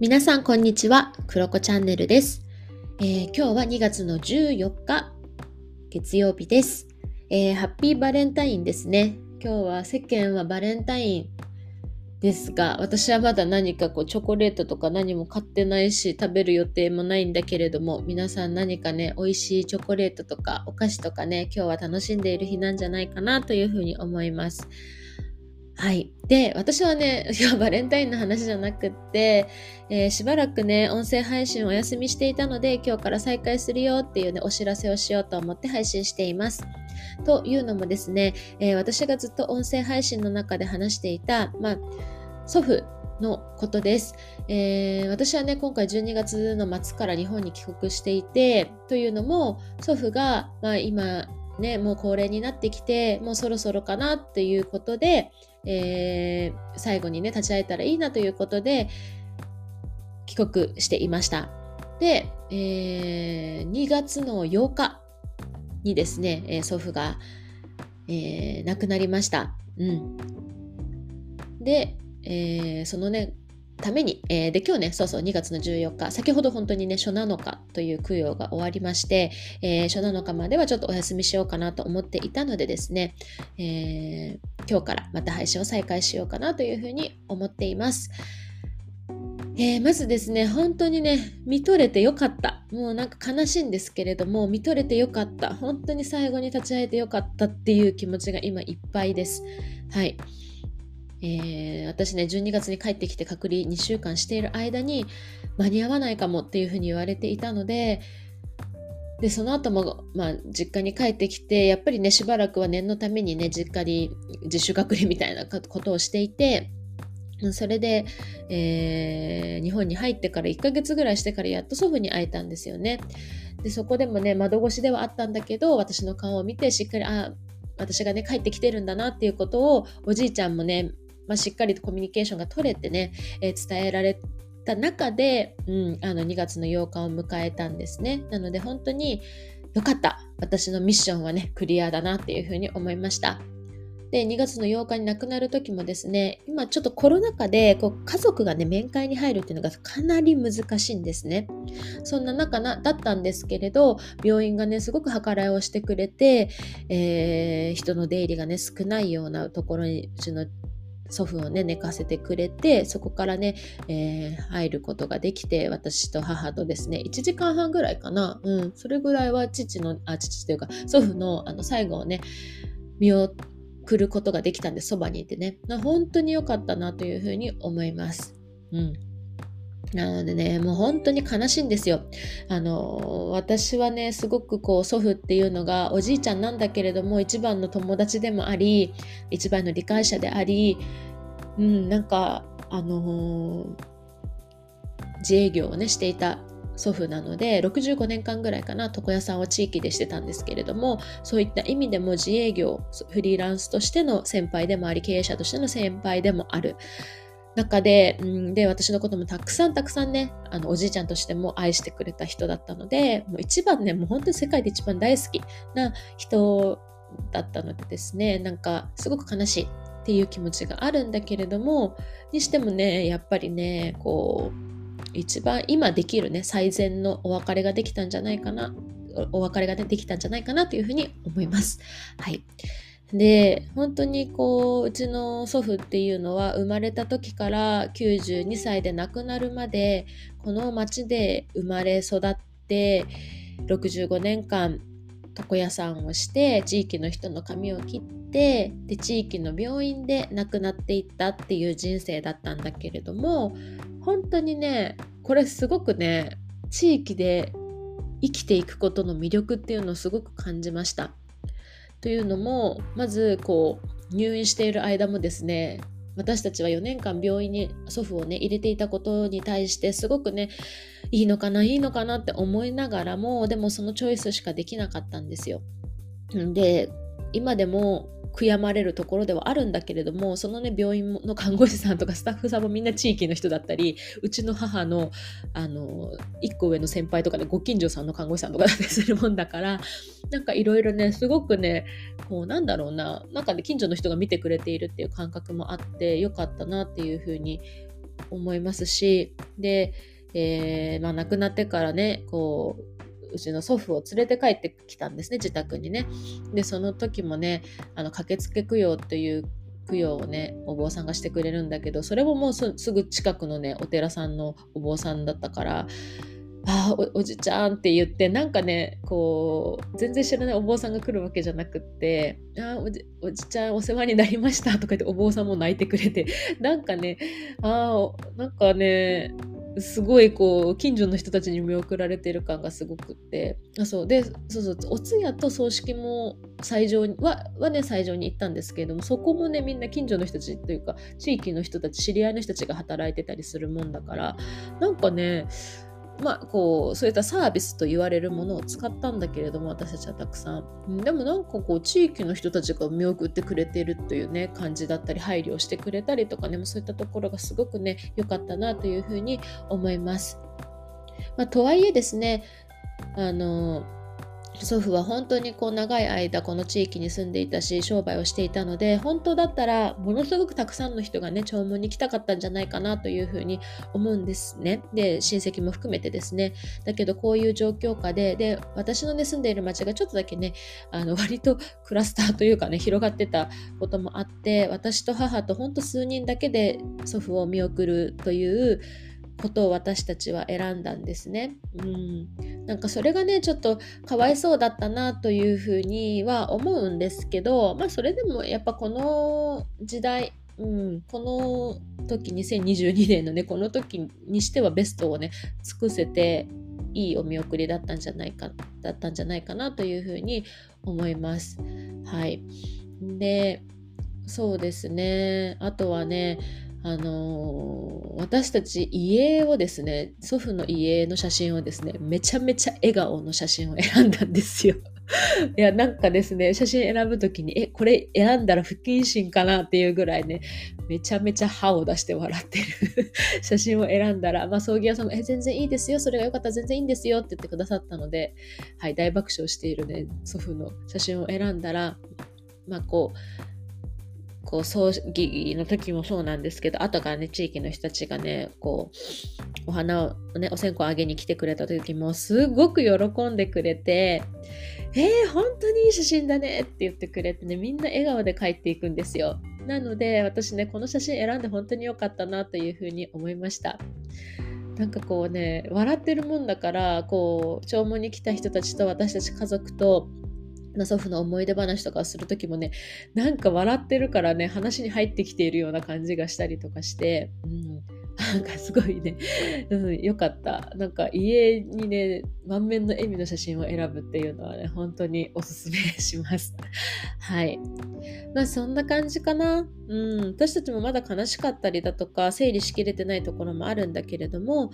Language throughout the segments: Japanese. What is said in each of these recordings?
皆さんこんにちは、クロコチャンネルです、えー、今日は2月の14日、月曜日です、えー、ハッピーバレンタインですね。今日は世間はバレンタインですが、私はまだ何かこうチョコレートとか何も買ってないし、食べる予定もないんだけれども、皆さん何かね、美味しいチョコレートとかお菓子とかね、今日は楽しんでいる日なんじゃないかなというふうに思います。はい。で、私はね、今日バレンタインの話じゃなくって、えー、しばらくね、音声配信をお休みしていたので、今日から再開するよっていうね、お知らせをしようと思って配信しています。というのもですね、えー、私がずっと音声配信の中で話していた、まあ、祖父のことです、えー、私はね、今回12月の末から日本に帰国していて、というのも、祖父が、まあ、今、ね、もう高齢になってきて、もうそろそろかなっていうことで、えー、最後にね、立ち会えたらいいなということで、帰国していました。で、えー、2月の8日にですね、え、祖父が、えー、亡くなりました。うん。で、えー、そのね、ために、えー、で今日ねそうそう2月の14日先ほど本当にね初7日という供養が終わりまして、えー、初7日まではちょっとお休みしようかなと思っていたのでですね、えー、今日からまた配信を再開しようかなというふうに思っています。えー、まずですね、本当にね、見とれてよかった。もうなんか悲しいんですけれども、見とれてよかった。本当に最後に立ち会えてよかったっていう気持ちが今いっぱいです。はい。えー、私ね12月に帰ってきて隔離2週間している間に間に合わないかもっていうふうに言われていたのででその後も、まあ、実家に帰ってきてやっぱりねしばらくは念のためにね実家に自主隔離みたいなことをしていてそれで、えー、日本に入ってから1ヶ月ぐらいしてからやっと祖父に会えたんですよね。でそこでもね窓越しではあったんだけど私の顔を見てしっかりあ私がね帰ってきてるんだなっていうことをおじいちゃんもねまあ、しっかりとコミュニケーションが取れてね、えー、伝えられた中で、うん、あの2月の8日を迎えたんですね。なので本当に良かった。私のミッションはね、クリアだなっていうふうに思いました。で、2月の8日に亡くなる時もですね、今ちょっとコロナ禍でこう家族がね、面会に入るっていうのがかなり難しいんですね。そんな中なだったんですけれど、病院がね、すごく計らいをしてくれて、えー、人の出入りがね、少ないようなところに、うちの祖父をね寝かせてくれてそこからね、えー、入ることができて私と母とですね1時間半ぐらいかな、うん、それぐらいは父のあ父というか祖父のあの最後をね見送ることができたんでそばにいてね。本当に良かったなというふうに思います。うん。なのでね、もう本当に悲しいんですよ。あの、私はね、すごくこう祖父っていうのがおじいちゃんなんだけれども、一番の友達でもあり、一番の理解者であり、うん、なんか、あのー、自営業をね、していた祖父なので65年間ぐらいかな床屋さんを地域でしてたんですけれどもそういった意味でも自営業フリーランスとしての先輩でもあり経営者としての先輩でもある中で、うん、で、私のこともたくさんたくさんね、あの、おじいちゃんとしても愛してくれた人だったので、もう一番ね、もう本当に世界で一番大好きな人だったのでですね、なんか、すごく悲しいっていう気持ちがあるんだけれども、にしてもね、やっぱりね、こう、一番今できるね、最善のお別れができたんじゃないかな、お別れが、ね、できたんじゃないかなというふうに思います。はい。で本当にこううちの祖父っていうのは生まれた時から92歳で亡くなるまでこの町で生まれ育って65年間床屋さんをして地域の人の髪を切ってで地域の病院で亡くなっていったっていう人生だったんだけれども本当にねこれすごくね地域で生きていくことの魅力っていうのをすごく感じました。というのもまずこう入院している間もですね私たちは4年間病院に祖父をね入れていたことに対してすごくねいいのかないいのかなって思いながらもでもそのチョイスしかできなかったんですよ。で今でも悔やまれるところではあるんだけれどもそのね病院の看護師さんとかスタッフさんもみんな地域の人だったりうちの母のあの1個上の先輩とかでご近所さんの看護師さんとかだったりするもんだからなんかいろいろねすごくねこうなんだろうななんかね近所の人が見てくれているっていう感覚もあってよかったなっていうふうに思いますしで、えーまあ、亡くなってからねこううちの祖父を連れて帰ってきたんですね自宅にね。でその時もねあの駆けつけ供養という供養をねお坊さんがしてくれるんだけどそれももうすぐ近くのねお寺さんのお坊さんだったからあおおじちゃんって言ってなんかねこう全然知らないお坊さんが来るわけじゃなくって「あおじおじちゃんお世話になりました」とか言ってお坊さんも泣いてくれてなんかねあなんかねすごいこう近所の人たちに見送られてる感がすごくって。あそう。でそうそう。お通夜と葬式も斎場にははね斎場に行ったんですけれどもそこもねみんな近所の人たちというか地域の人たち知り合いの人たちが働いてたりするもんだからなんかねまあ、こうそういったサービスと言われるものを使ったんだけれども私たちはたくさん。でもなんかこう地域の人たちが見送ってくれてるというね感じだったり配慮してくれたりとかねそういったところがすごくね良かったなというふうに思います、まあ、とはいえですねあの祖父は本当にこう長い間この地域に住んでいたし商売をしていたので本当だったらものすごくたくさんの人がね弔問に来たかったんじゃないかなというふうに思うんですね。で親戚も含めてですね。だけどこういう状況下でで私のね住んでいる町がちょっとだけねあの割とクラスターというかね広がってたこともあって私と母と本当数人だけで祖父を見送るということを私たちは選んだんですね。うん、なんかそれがねちょっとかわいそうだったなというふうには思うんですけどまあそれでもやっぱこの時代うん、この時2022年のねこの時にしてはベストをね尽くせていいお見送りだったんじゃないかだったんじゃないかなというふうに思います。はい。でそうですねあとはねあの、私たち家をですね祖父の家の写真をですねめちゃめちゃ笑顔の写真を選んだんですよ。いやなんかですね写真選ぶ時にえこれ選んだら不謹慎かなっていうぐらいねめちゃめちゃ歯を出して笑ってる 写真を選んだらまあ葬儀屋さんもえ全然いいですよそれがよかったら全然いいんですよって言ってくださったのではい大爆笑しているね祖父の写真を選んだらまあこうこう葬儀の時もそうなんですけど後からね地域の人たちがねこうお花をねお線香をあげに来てくれた時もすごく喜んでくれて「えー、本当にいい写真だね」って言ってくれてねみんな笑顔で帰っていくんですよ。なので私ねこの写真選んで本当に良かったなというふうに思いました。なんかこうね笑ってるもんだからこう弔問に来た人たちと私たち家族と祖父の思い出話とかする時もねなんか笑ってるからね話に入ってきているような感じがしたりとかして、うん、なんかすごいね、うん、よかった。なんか家にね満面の笑みの写真を選ぶっていうのはね本当におすすめします。はい。まあそんな感じかな。うん。私たちもまだ悲しかったりだとか整理しきれてないところもあるんだけれども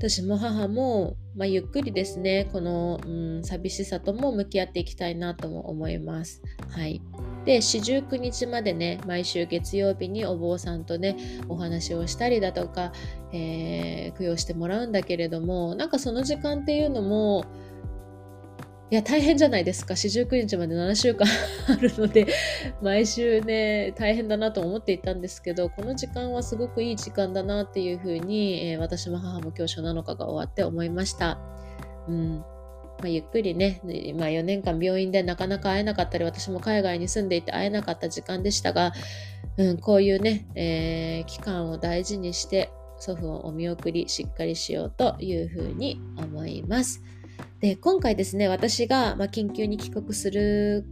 私も母も、まあ、ゆっくりですねこの、うん、寂しさとも向き合っていきたいなとも思います。はい、で四十九日までね毎週月曜日にお坊さんとねお話をしたりだとか、えー、供養してもらうんだけれどもなんかその時間っていうのもいや、大変じゃないですか。四十九日まで7週間 あるので、毎週ね、大変だなと思っていたんですけど、この時間はすごくいい時間だなっていうふうに、えー、私も母も教師7日が終わって思いました。うんまあ、ゆっくりね、まあ、4年間病院でなかなか会えなかったり、私も海外に住んでいて会えなかった時間でしたが、うん、こういうね、えー、期間を大事にして祖父をお見送りしっかりしようというふうに思います。で今回ですね私が、まあ、緊急に帰国する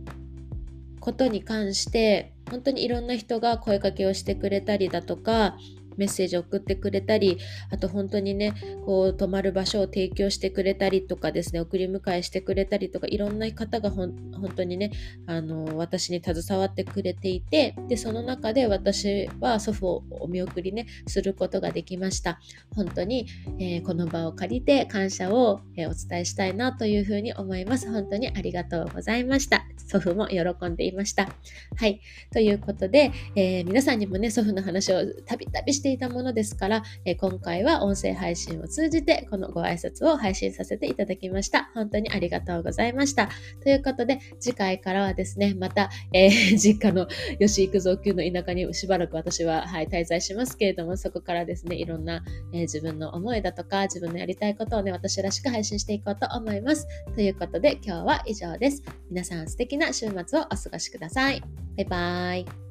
ことに関して本当にいろんな人が声かけをしてくれたりだとかメッセージを送ってくれたりあと本当にねこう泊まる場所を提供してくれたりとかですね送り迎えしてくれたりとかいろんな方が本当にねあの私に携わってくれていてでその中で私は祖父をお見送りねすることができました。本当に、えー、この場を借りて感謝を、えー、お伝えしたいなというふうに思います。本当にありがとうございました。祖父も喜んでいました。はい。ということで、えー、皆さんにもね祖父の話をたびたびしてしていたものですから、え今回は音声配信を通じてこのご挨拶を配信させていただきました。本当にありがとうございました。ということで、次回からはですね、また、えー、実家の吉幾三級の田舎にしばらく私は、はい、滞在しますけれども、そこからですね、いろんな、えー、自分の思いだとか、自分のやりたいことをね、私らしく配信していこうと思います。ということで、今日は以上です。皆さん素敵な週末をお過ごしください。バイバイ。